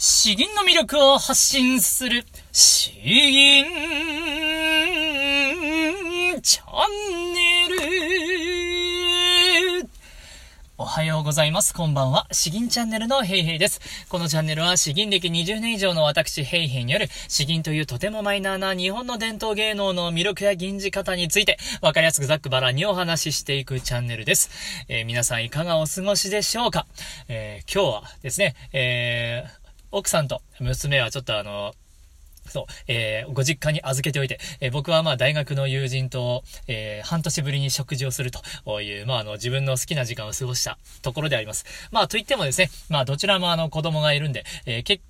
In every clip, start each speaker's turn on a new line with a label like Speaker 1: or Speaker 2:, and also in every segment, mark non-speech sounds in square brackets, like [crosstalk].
Speaker 1: 詩吟の魅力を発信する、詩吟チャンネル。おはようございます。こんばんは。詩吟チャンネルのヘイヘイです。このチャンネルは詩吟歴20年以上の私ヘイヘイによる詩吟というとてもマイナーな日本の伝統芸能の魅力や吟じ方についてわかりやすくざっくばらにお話ししていくチャンネルです。えー、皆さんいかがお過ごしでしょうか、えー、今日はですね、えー奥さんと娘はちょっとあの、そう、えー、ご実家に預けておいて、えー、僕はまあ大学の友人と、えー、半年ぶりに食事をするという、まああの自分の好きな時間を過ごしたところであります。まあといってもですね、まあどちらもあの子供がいるんで、えー、結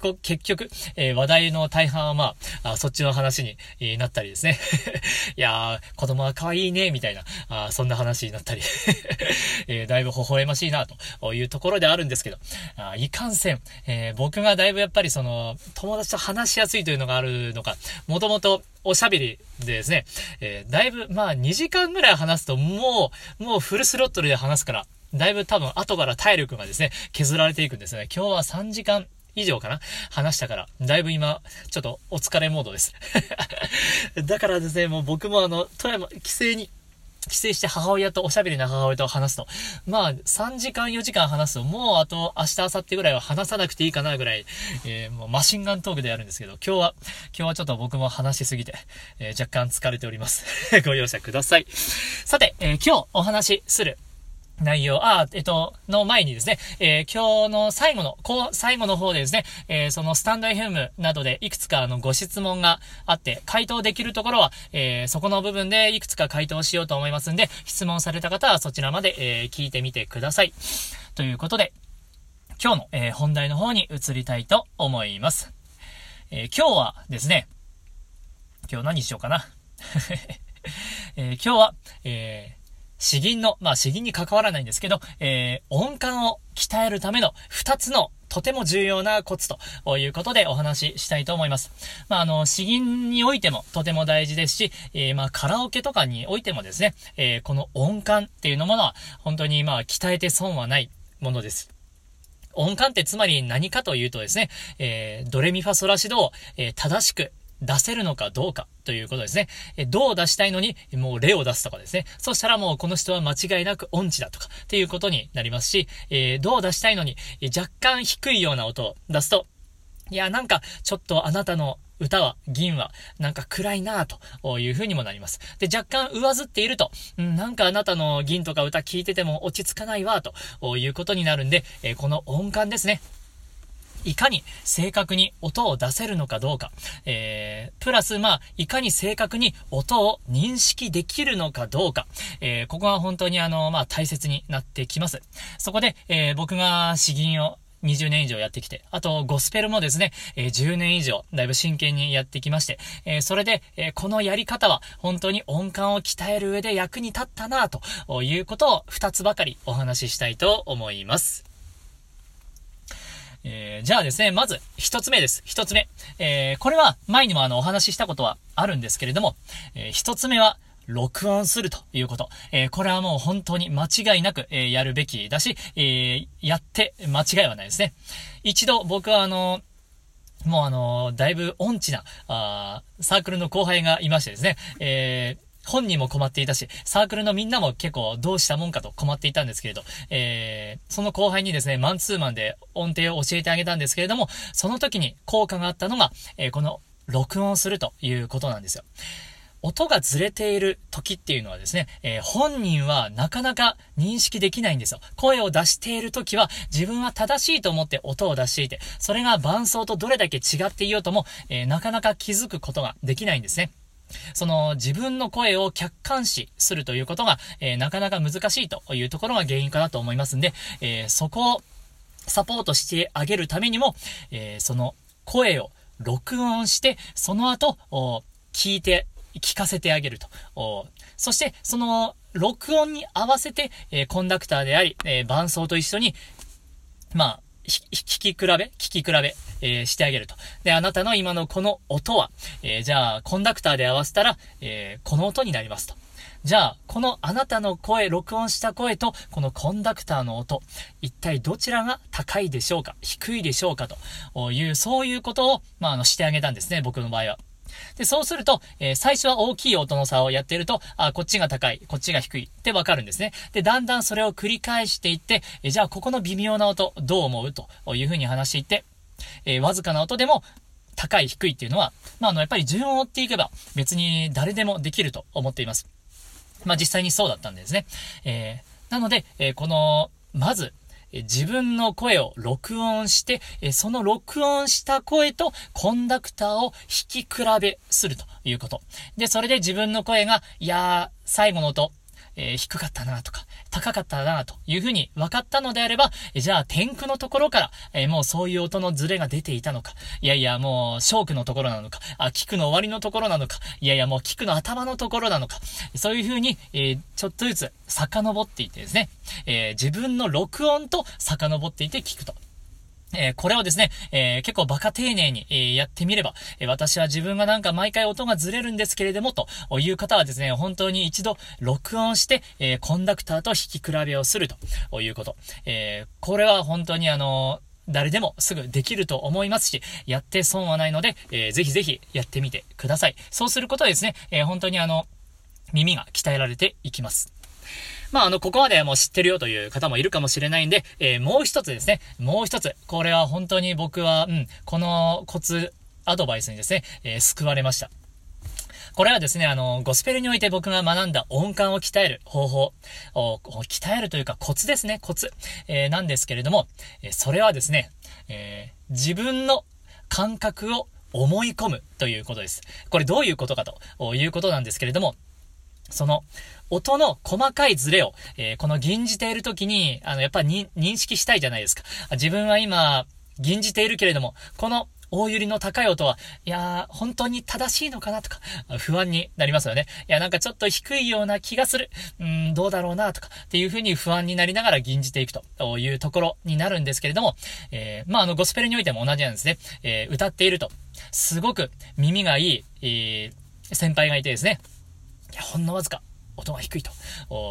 Speaker 1: 結局、えー、話題の大半はまあ、あそっちの話に、えー、なったりですね。[laughs] いやー、子供は可愛いね、みたいな、あそんな話になったり [laughs] えー、だいぶ微笑ましいな、というところであるんですけど、あいかんせん、え僕がだいぶやっぱりその、友達と話しやすいというのがあるのか、もともとおしゃべりでですね、えだいぶ、まあ2時間ぐらい話すと、もう、もうフルスロットルで話すから、だいぶ多分後から体力がですね、削られていくんですね。今日は3時間以上かな？話したから、だいぶ今、ちょっとお疲れモードです。[laughs] だからですね、もう僕もあの、富山、帰省に、帰省して母親とおしゃべりな母親と話すと、まあ、3時間4時間話すと、もうあと明日明後日ぐらいは話さなくていいかなぐらい、えー、もうマシンガントークでやるんですけど、今日は、今日はちょっと僕も話しすぎて、えー、若干疲れております。[laughs] ご容赦ください。さて、えー、今日お話しする内容、あ、えっと、の前にですね、えー、今日の最後の、こう、最後の方でですね、えー、そのスタンド FM などでいくつかあのご質問があって、回答できるところは、えー、そこの部分でいくつか回答しようと思いますんで、質問された方はそちらまで、え聞いてみてください。ということで、今日の、え本題の方に移りたいと思います。え今日はですね、今日何しようかな。[laughs] え今日は、えー詩吟の、まあ詩吟に関わらないんですけど、えー、音感を鍛えるための二つのとても重要なコツということでお話ししたいと思います。まあ、あの、詩吟においてもとても大事ですし、えー、まあ、カラオケとかにおいてもですね、えー、この音感っていうのものは、本当にまあ、鍛えて損はないものです。音感ってつまり何かというとですね、えー、ドレミファソラシドを、えー、正しく出せるのかどうかということですね。え、どう出したいのに、もうレを出すとかですね。そしたらもうこの人は間違いなく音痴だとかっていうことになりますし、えー、どう出したいのに、若干低いような音を出すと、いや、なんか、ちょっとあなたの歌は、銀は、なんか暗いなぁという風にもなります。で、若干上ずっていると、うん、なんかあなたの銀とか歌聞いてても落ち着かないわ、ということになるんで、え、この音感ですね。いかに正確に音を出せるのかどうか、えー、プラス、まあ、いかに正確に音を認識できるのかどうか、えー、ここが本当にあの、まあ、大切になってきます。そこで、えー、僕が詩吟を20年以上やってきて、あと、ゴスペルもですね、えー、10年以上、だいぶ真剣にやってきまして、えー、それで、えー、このやり方は、本当に音感を鍛える上で役に立ったな、ということを2つばかりお話ししたいと思います。えー、じゃあですね、まず、一つ目です。一つ目。えー、これは前にもあの、お話ししたことはあるんですけれども、えー、一つ目は、録音するということ。えー、これはもう本当に間違いなく、えー、やるべきだし、えー、やって間違いはないですね。一度僕はあの、もうあの、だいぶ音痴な、あーサークルの後輩がいましてですね、えー、本人も困っていたし、サークルのみんなも結構どうしたもんかと困っていたんですけれど、えー、その後輩にですね、マンツーマンで音程を教えてあげたんですけれども、その時に効果があったのが、えー、この録音するということなんですよ。音がずれている時っていうのはですね、えー、本人はなかなか認識できないんですよ。声を出している時は自分は正しいと思って音を出していて、それが伴奏とどれだけ違っていようとも、えー、なかなか気づくことができないんですね。その自分の声を客観視するということが、えー、なかなか難しいというところが原因かなと思いますんで、えー、そこをサポートしてあげるためにも、えー、その声を録音して、その後、聞いて、聞かせてあげると。そして、その録音に合わせて、えコンダクターであり、え伴奏と一緒に、まあ、聞き比べ？聞き比べ、えー、してあげると。で、あなたの今のこの音は、えー、じゃあ、コンダクターで合わせたら、えー、この音になりますと。じゃあ、このあなたの声、録音した声と、このコンダクターの音、一体どちらが高いでしょうか？低いでしょうか？という、そういうことを、まあ、あの、してあげたんですね、僕の場合は。で、そうすると、えー、最初は大きい音の差をやってると、あ、こっちが高い、こっちが低いってわかるんですね。で、だんだんそれを繰り返していって、えー、じゃあここの微妙な音、どう思うというふうに話していって、えー、わずかな音でも、高い低いっていうのは、まあ、あの、やっぱり順を追っていけば別に誰でもできると思っています。まあ、実際にそうだったんですね。えー、なので、えー、この、まず、自分の声を録音して、その録音した声とコンダクターを弾き比べするということ。で、それで自分の声が、いやー、最後の音、えー、低かったなとか、高かったなというふうに分かったのであれば、じゃあ天空のところから、えー、もうそういう音のズレが出ていたのか、いやいやもうショークのところなのか、あ、キクの終わりのところなのか、いやいやもうキクの頭のところなのか、そういうふうに、えー、ちょっとずつ遡っていってですね、え自分の録音と遡っていて聞くと。え、これをですね、えー、結構バカ丁寧に、え、やってみれば、え私は自分がなんか毎回音がずれるんですけれども、という方はですね、本当に一度録音して、えコンダクターと弾き比べをするということ。えこれは本当にあの誰でもすぐできると思いますし、やって損はないので、えー、ぜひぜひやってみてください。そうすることはですね、え本当にあの、耳が鍛えられていきます。まあ、あの、ここまではもう知ってるよという方もいるかもしれないんで、えー、もう一つですね、もう一つ、これは本当に僕は、うん、このコツ、アドバイスにですね、えー、救われました。これはですね、あの、ゴスペルにおいて僕が学んだ音感を鍛える方法、を鍛えるというかコツですね、コツ、えー、なんですけれども、えそれはですね、えー、自分の感覚を思い込むということです。これどういうことかということなんですけれども、その、音の細かいズレを、えー、この吟じている時に、あの、やっぱり認識したいじゃないですか。自分は今、吟じているけれども、この大揺りの高い音は、いやー、本当に正しいのかなとか、不安になりますよね。いや、なんかちょっと低いような気がする。うん、どうだろうなとか、っていう風に不安になりながら吟じていくというところになるんですけれども、えー、まあ、あの、ゴスペルにおいても同じなんですね。えー、歌っていると、すごく耳がいい、えー、先輩がいてですね、いや、ほんのわずか、音が低いと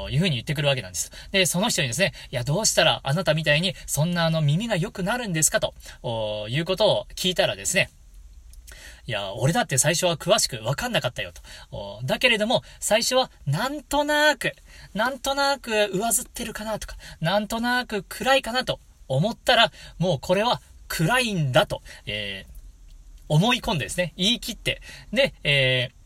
Speaker 1: いうふうに言ってくるわけなんです。で、その人にですね、いや、どうしたらあなたみたいにそんなあの耳が良くなるんですかということを聞いたらですね、いや、俺だって最初は詳しくわかんなかったよと。だけれども、最初はなんとなく、なんとなく上ずってるかなとか、なんとなく暗いかなと思ったら、もうこれは暗いんだと、えー、思い込んでですね、言い切って、で、えー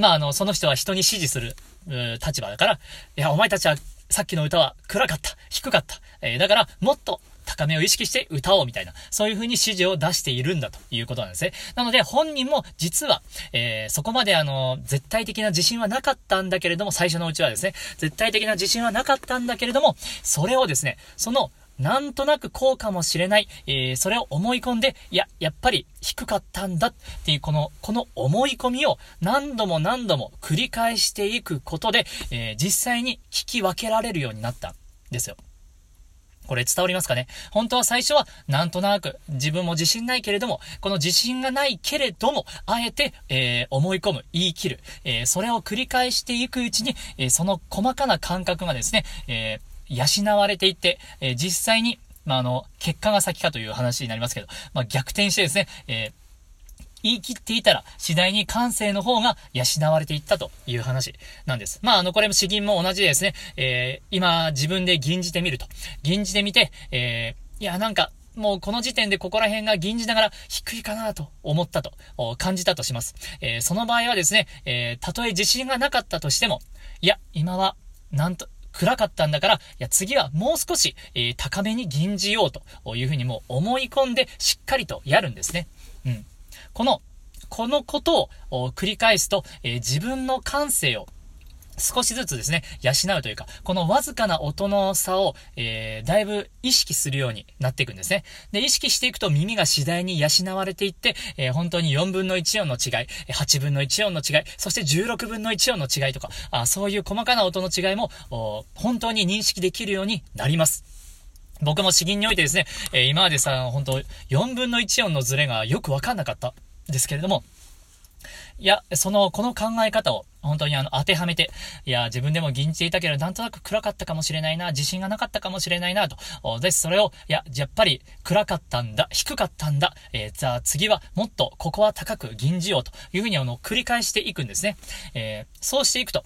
Speaker 1: まあ、あの、その人は人に指示する、立場だから、いや、お前たちはさっきの歌は暗かった、低かった。えー、だから、もっと高めを意識して歌おうみたいな、そういう風に指示を出しているんだということなんですね。なので、本人も実は、えー、そこまであの、絶対的な自信はなかったんだけれども、最初のうちはですね、絶対的な自信はなかったんだけれども、それをですね、そのなんとなくこうかもしれない、えー、それを思い込んで、いや、やっぱり低かったんだっていう、この、この思い込みを何度も何度も繰り返していくことで、えー、実際に引き分けられるようになったんですよ。これ伝わりますかね？本当は最初はなんとなく自分も自信ないけれども、この自信がないけれども、あえて、えー、思い込む、言い切る、えー、それを繰り返していくうちに、えー、その細かな感覚がですね、えー養われていって、えー、実際に、まあ、あの、結果が先かという話になりますけど、まあ、逆転してですね、えー言い切っていたら、次第に感性の方が養われていったという話なんです。まあ、あの、これも詩吟も同じでですね、えー、今、自分で吟じてみると。吟じてみて、えー、いや、なんか、もうこの時点でここら辺が吟じながら低いかなと思ったと、感じたとします。えー、その場合はですね、えー、たとえ自信がなかったとしても、いや、今は、なんと、暗かったんだから、いや、次はもう少し、えー、高めに吟じようというふうにもう思い込んでしっかりとやるんですね。うん。この、このことを繰り返すと、えー、自分の感性を少しずつですね、養うというか、このわずかな音の差を、えー、だいぶ意識するようになっていくんですね。で、意識していくと耳が次第に養われていって、えー、本当に4分の1音の違い、8分の1音の違い、そして16分の1音の違いとか、あそういう細かな音の違いも、本当に認識できるようになります。僕も詩吟においてですね、えー、今までさ、本当4分の1音のズレがよくわかんなかったですけれども、いや、その、この考え方を、本当にあの、当てはめて、いや、自分でも銀じていたけど、なんとなく暗かったかもしれないな、自信がなかったかもしれないな、と。ぜひそれを、いや、やっぱり暗かったんだ、低かったんだ、えー、じゃあ次はもっと、ここは高く銀じようというふうにあの、繰り返していくんですね。えー、そうしていくと、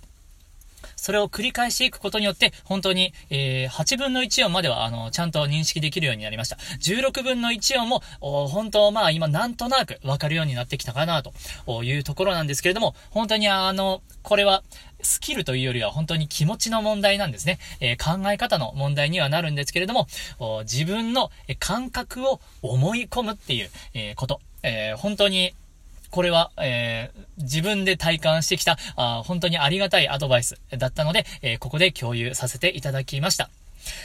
Speaker 1: それを繰り返していくことによって、本当に、えー、8分の1音までは、あの、ちゃんと認識できるようになりました。16分の1音も、本当、まあ今なんとなくわかるようになってきたかな、というところなんですけれども、本当にあの、これは、スキルというよりは本当に気持ちの問題なんですね。えー、考え方の問題にはなるんですけれども、自分の感覚を思い込むっていう、えー、こと。えー、本当にこれは、えー、自分で体感してきた、あ本当にありがたいアドバイスだったので、えー、ここで共有させていただきました。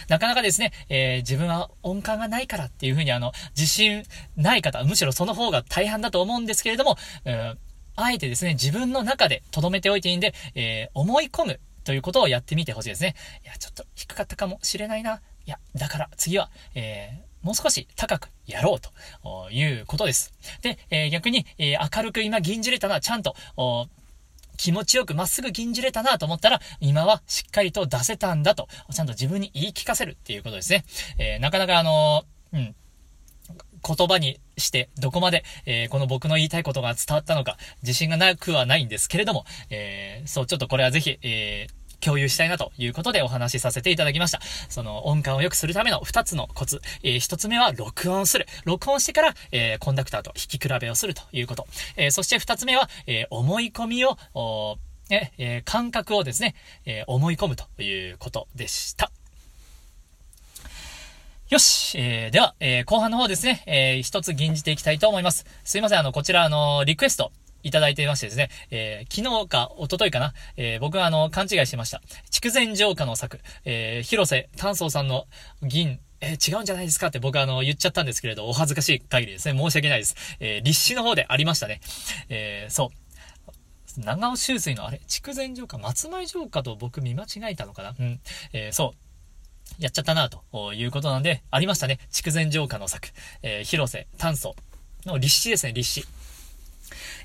Speaker 1: なかなかですね、えー、自分は音感がないからっていうふうにあの、自信ない方、むしろその方が大半だと思うんですけれども、えあえてですね、自分の中で留めておいていいんで、え思い込むということをやってみてほしいですね。いや、ちょっと低かったかもしれないな。いや、だから次は、えもう少し高くやろうということです。で、えー、逆に、えー、明るく今銀じれたのはちゃんと、気持ちよくまっすぐ銀じれたなと思ったら、今はしっかりと出せたんだと、ちゃんと自分に言い聞かせるっていうことですね。えー、なかなかあのうん、言葉にして、どこまで、えー、この僕の言いたいことが伝わったのか、自信がなくはないんですけれども、えー、そう、ちょっとこれはぜひ、えー、共有したいなということでお話しさせていただきました。その音感を良くするための2つのコツ。えー、1つ目は録音する。録音してから、えー、コンダクターと弾き比べをするということ。えー、そして2つ目は、えー、思い込みを、ええー、感覚をですね、えー、思い込むということでした。よし、えー、では、えー、後半の方ですね、えー、一つ吟じていきたいと思います。すいません、あの、こちら、あの、リクエスト、いただいていましてですね、えー、昨日か一昨日かな、えー、僕はあの、勘違いしてました。筑前城下の作、えー、広瀬丹宗さんの銀、えー、違うんじゃないですかって僕はあの、言っちゃったんですけれど、お恥ずかしい限りですね。申し訳ないです。えー、立志の方でありましたね。えー、そう。長尾修水のあれ、筑前城下、松前城下と僕見間違えたのかな？うん。えー、そう。やっちゃったな、ということなんで、ありましたね。筑前城下の作、えー、広瀬丹宗の立志ですね、立志。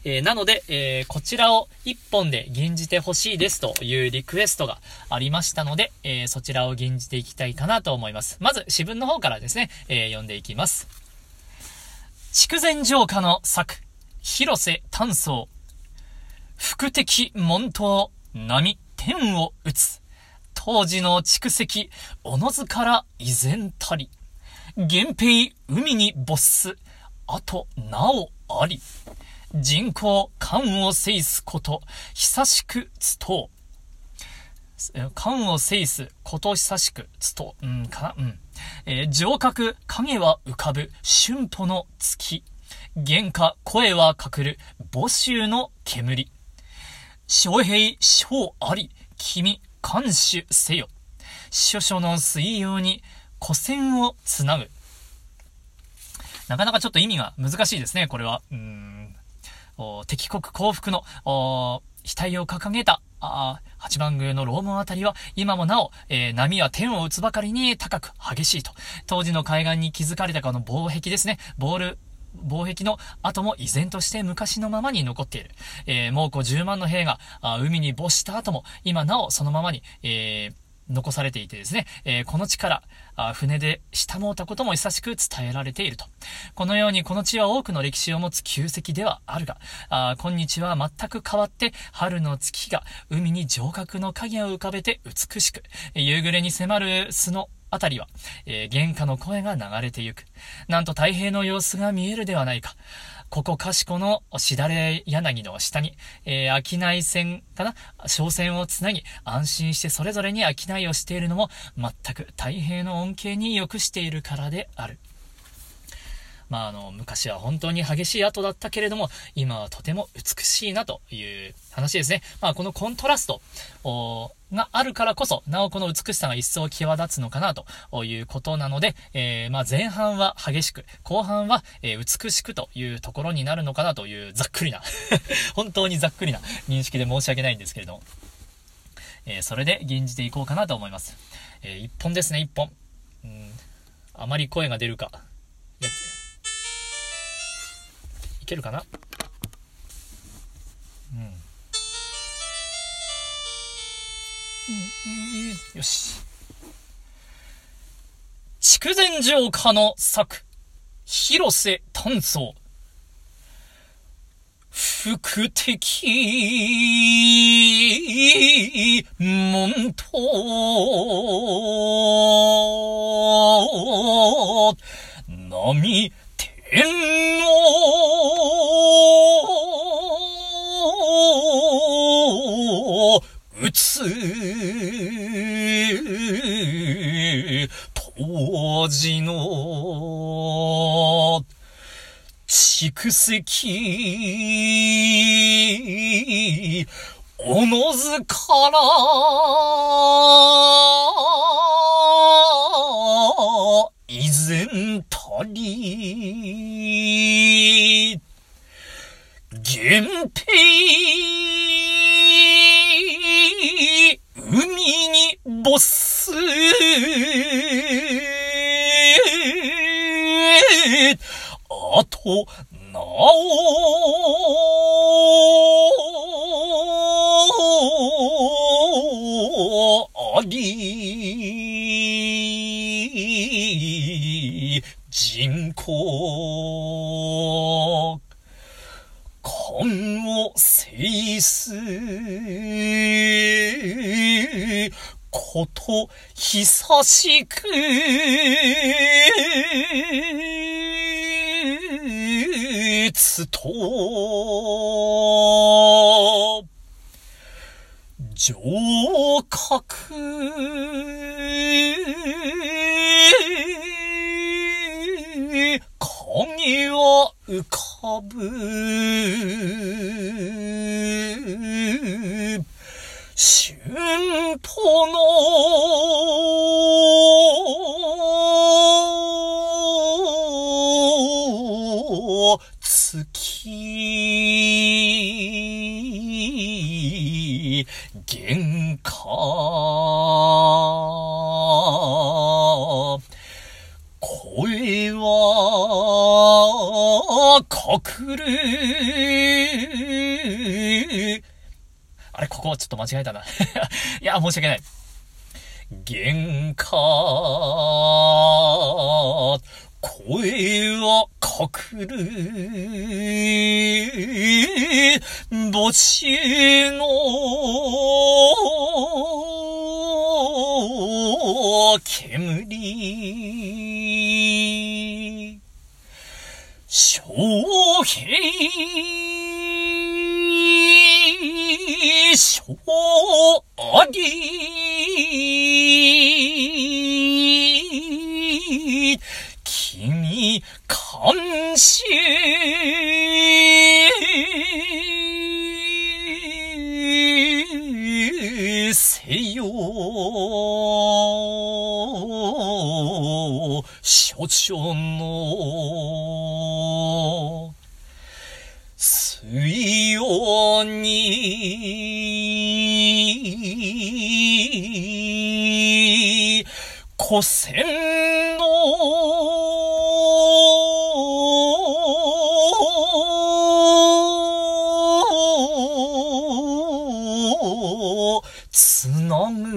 Speaker 1: えー、なので、えー、こちらを一本で吟じてほしいですというリクエストがありましたので、えー、そちらを吟じていきたいかなと思います。まず、詩文の方からですね、え読んでいきます。筑前城下の作、広瀬丹宗。福敵門頭、波、天を打つ。当時の蓄積、おのずから依然たり。源平、海に没す。あと、なおあり。人口、官を制すこと、久しくつとう。官を制すこと久しくつとう。ん、かな？うん。えー、上角、影は浮かぶ、春歩の月。原価、声は隠る、母臭の煙。将兵、将あり、君、監守せよ。諸々の水曜に、古戦をつなぐ。なかなかちょっと意味が難しいですね、これは。うん。敵国降伏の、額を掲げた、あ八幡宮の楼門あたりは、今もなお、えー、波は天を打つばかりに高く激しいと。当時の海岸に築かれたこの防壁ですね。ボール、防壁の後も依然として昔のままに残っている。えー、猛虎10万の兵が、あ海に没した後も、今なおそのままに、えー、残されていてですね、えー、この地から、あ船で下もうたことも久しく伝えられていると。このようにこの地は多くの歴史を持つ旧跡ではあるが、あ今日は全く変わって春の月が海に城郭の影を浮かべて美しく、夕暮れに迫る巣のあたりは、えー、玄関の声が流れてゆく。なんと太平の様子が見えるではないか。ここかしこのしだれ柳の下に、えー、商い線かな？商船をつなぎ、安心してそれぞれに商いをしているのも、全く太平の恩恵に良くしているからである。まあ、あの、昔は本当に激しい跡だったけれども、今はとても美しいなという話ですね。まあ、このコントラストがあるからこそ、なおこの美しさが一層際立つのかなということなので、えー、まあ、前半は激しく、後半は、え美しくというところになるのかなというざっくりな [laughs] 本当にざっくりな認識で申し訳ないんですけれども、えー、それで吟じていこうかなと思います。えー、一本ですね、一本。うん、あまり声が出るか。けるかな？うん、うん、よし。筑前城下の作広瀬炭素福的門徒波天を打つ当時の蓄積おのずから以前たり源平海に没すあと、なおと久しくつと上角影は浮かぶ春歩のと間違えたな。[laughs] いや、申し訳ない。玄関、声は隠る、墓地の煙、昌平勝利君監視せよ。所長の。古戦のつなぐ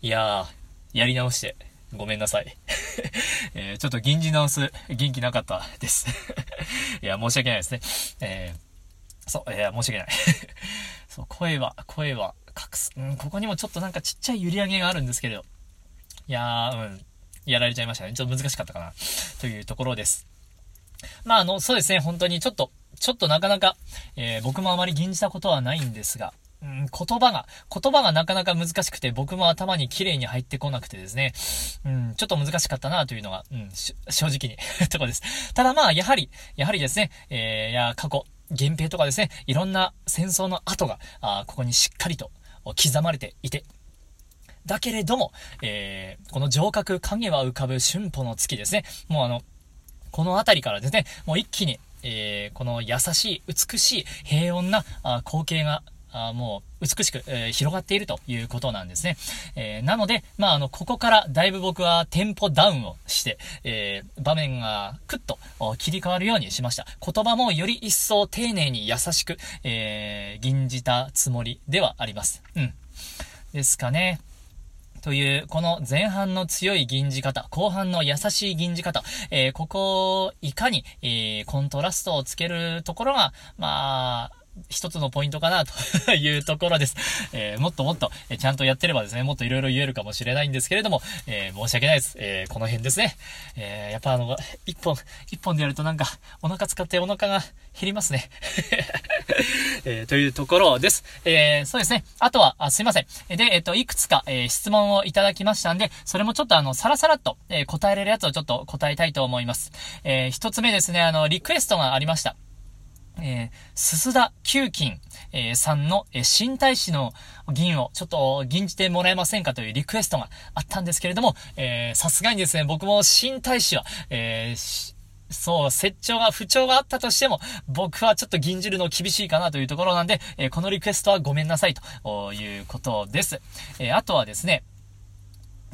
Speaker 1: いやー、やり直して。ごめんなさい。[laughs] えー、ちょっと銀じ直す元気なかったです。[laughs] いや、申し訳ないですね。えー、そう、いや、申し訳ない。そう、声は、声は隠す。うん、ここにもちょっとなんかちっちゃい揺り上げがあるんですけど。いやー、うん、やられちゃいましたね。ちょっと難しかったかな。というところです。まあ、あの、そうですね、本当にちょっと、ちょっとなかなか、えー、僕もあまり吟じたことはないんですが、うん、言葉が、言葉がなかなか難しくて、僕も頭に綺麗に入ってこなくてですね、うん、ちょっと難しかったなというのが、うん、正直に [laughs] ところです。ただまあ、やはり、やはりですね、えー、いや、過去、源平とかですね、いろんな戦争の跡が、あここにしっかりと刻まれていて、だけれども、えー、この城郭影は浮かぶ春歩の月ですね。もうあの、この辺りからですね、もう一気に、えー、この優しい、美しい、平穏なあ光景があもう美しく、えー、広がっているということなんですね。えー、なので、まあ、あの、ここからだいぶ僕はテンポダウンをして、えー、場面がクッと切り替わるようにしました。言葉もより一層丁寧に優しく、え、吟じたつもりではあります。うん。ですかね。という、この前半の強い銀じ方、後半の優しい銀じ方、えー、ここをいかに、えー、コントラストをつけるところが、まあ、一つのポイントかなというところです。[laughs] えー、もっともっと、えちゃんとやってればですね、もっと色々言えるかもしれないんですけれども、えー、申し訳ないです。えー、この辺ですね。えやっぱあの、一本、一本でやるとなんか、お腹使ってお腹が減りますね。[laughs] えというところです。えそうですね。あとは、あすいません。で、えっ、と、いくつか、え質問をいただきましたんで、それもちょっとあの、さらさらっと、え答えれるやつをちょっと答えたいと思います。え一つ目ですね、あの、リクエストがありました。えー、鈴田久金、えー、さんの、えー、新大使の銀をちょっと銀じてもらえませんかというリクエストがあったんですけれども、え、さすがにですね、僕も新大使は、えー、そう、折調が、不調があったとしても、僕はちょっと銀じるの厳しいかなというところなんで、え、このリクエストはごめんなさいということです。えー、あとはですね、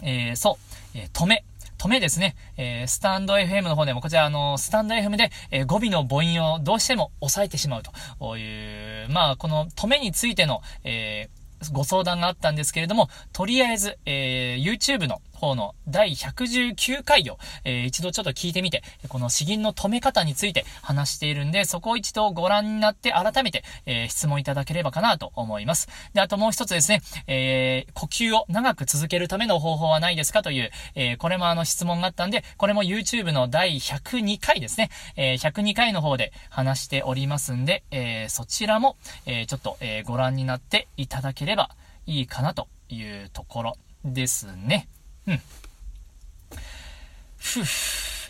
Speaker 1: え、そう、えー、止め。止めですね、えー、スタンド FM の方でも、こちら、あの、スタンド FM で、えー、語尾の母音をどうしても抑えてしまうと。いう、まあ、この止めについての、えー、ご相談があったんですけれども、とりあえず、えー、YouTube の方の第119回を、えー、一度ちょっと聞いてみて、この詩吟の止め方について話しているんで、そこを一度ご覧になって改めて、えー、質問いただければかなと思います。で、あともう一つですね、えー、呼吸を長く続けるための方法はないですかという、えこれもあの質問があったんで、これも YouTube の第102回ですね、え102回の方で話しておりますんで、えそちらも、えちょっと、えご覧になっていただければいいかなというところですね。ふぅ。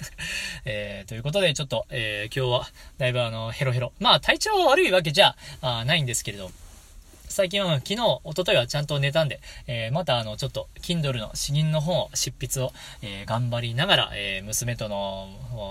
Speaker 1: [laughs] えー、ということで、ちょっと、えー、今日は、だいぶあの、ヘロヘロ。まあ、体調悪いわけじゃあないんですけれど、最近は、昨日、一昨日はちゃんと寝たんで、えー、またあの、ちょっと、Kindle の詩吟の本を、執筆を、えー、頑張りながら、えー、娘との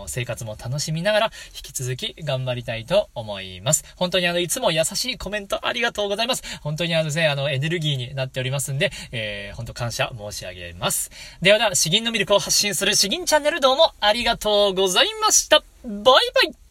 Speaker 1: 生活も楽しみながら、引き続き頑張りたいと思います。本当にあの、いつも優しいコメントありがとうございます。本当にあのね、あの、エネルギーになっておりますんで、えー、本当感謝申し上げます。ではでは、詩吟の魅力を発信する詩吟チャンネルどうもありがとうございました。バイバイ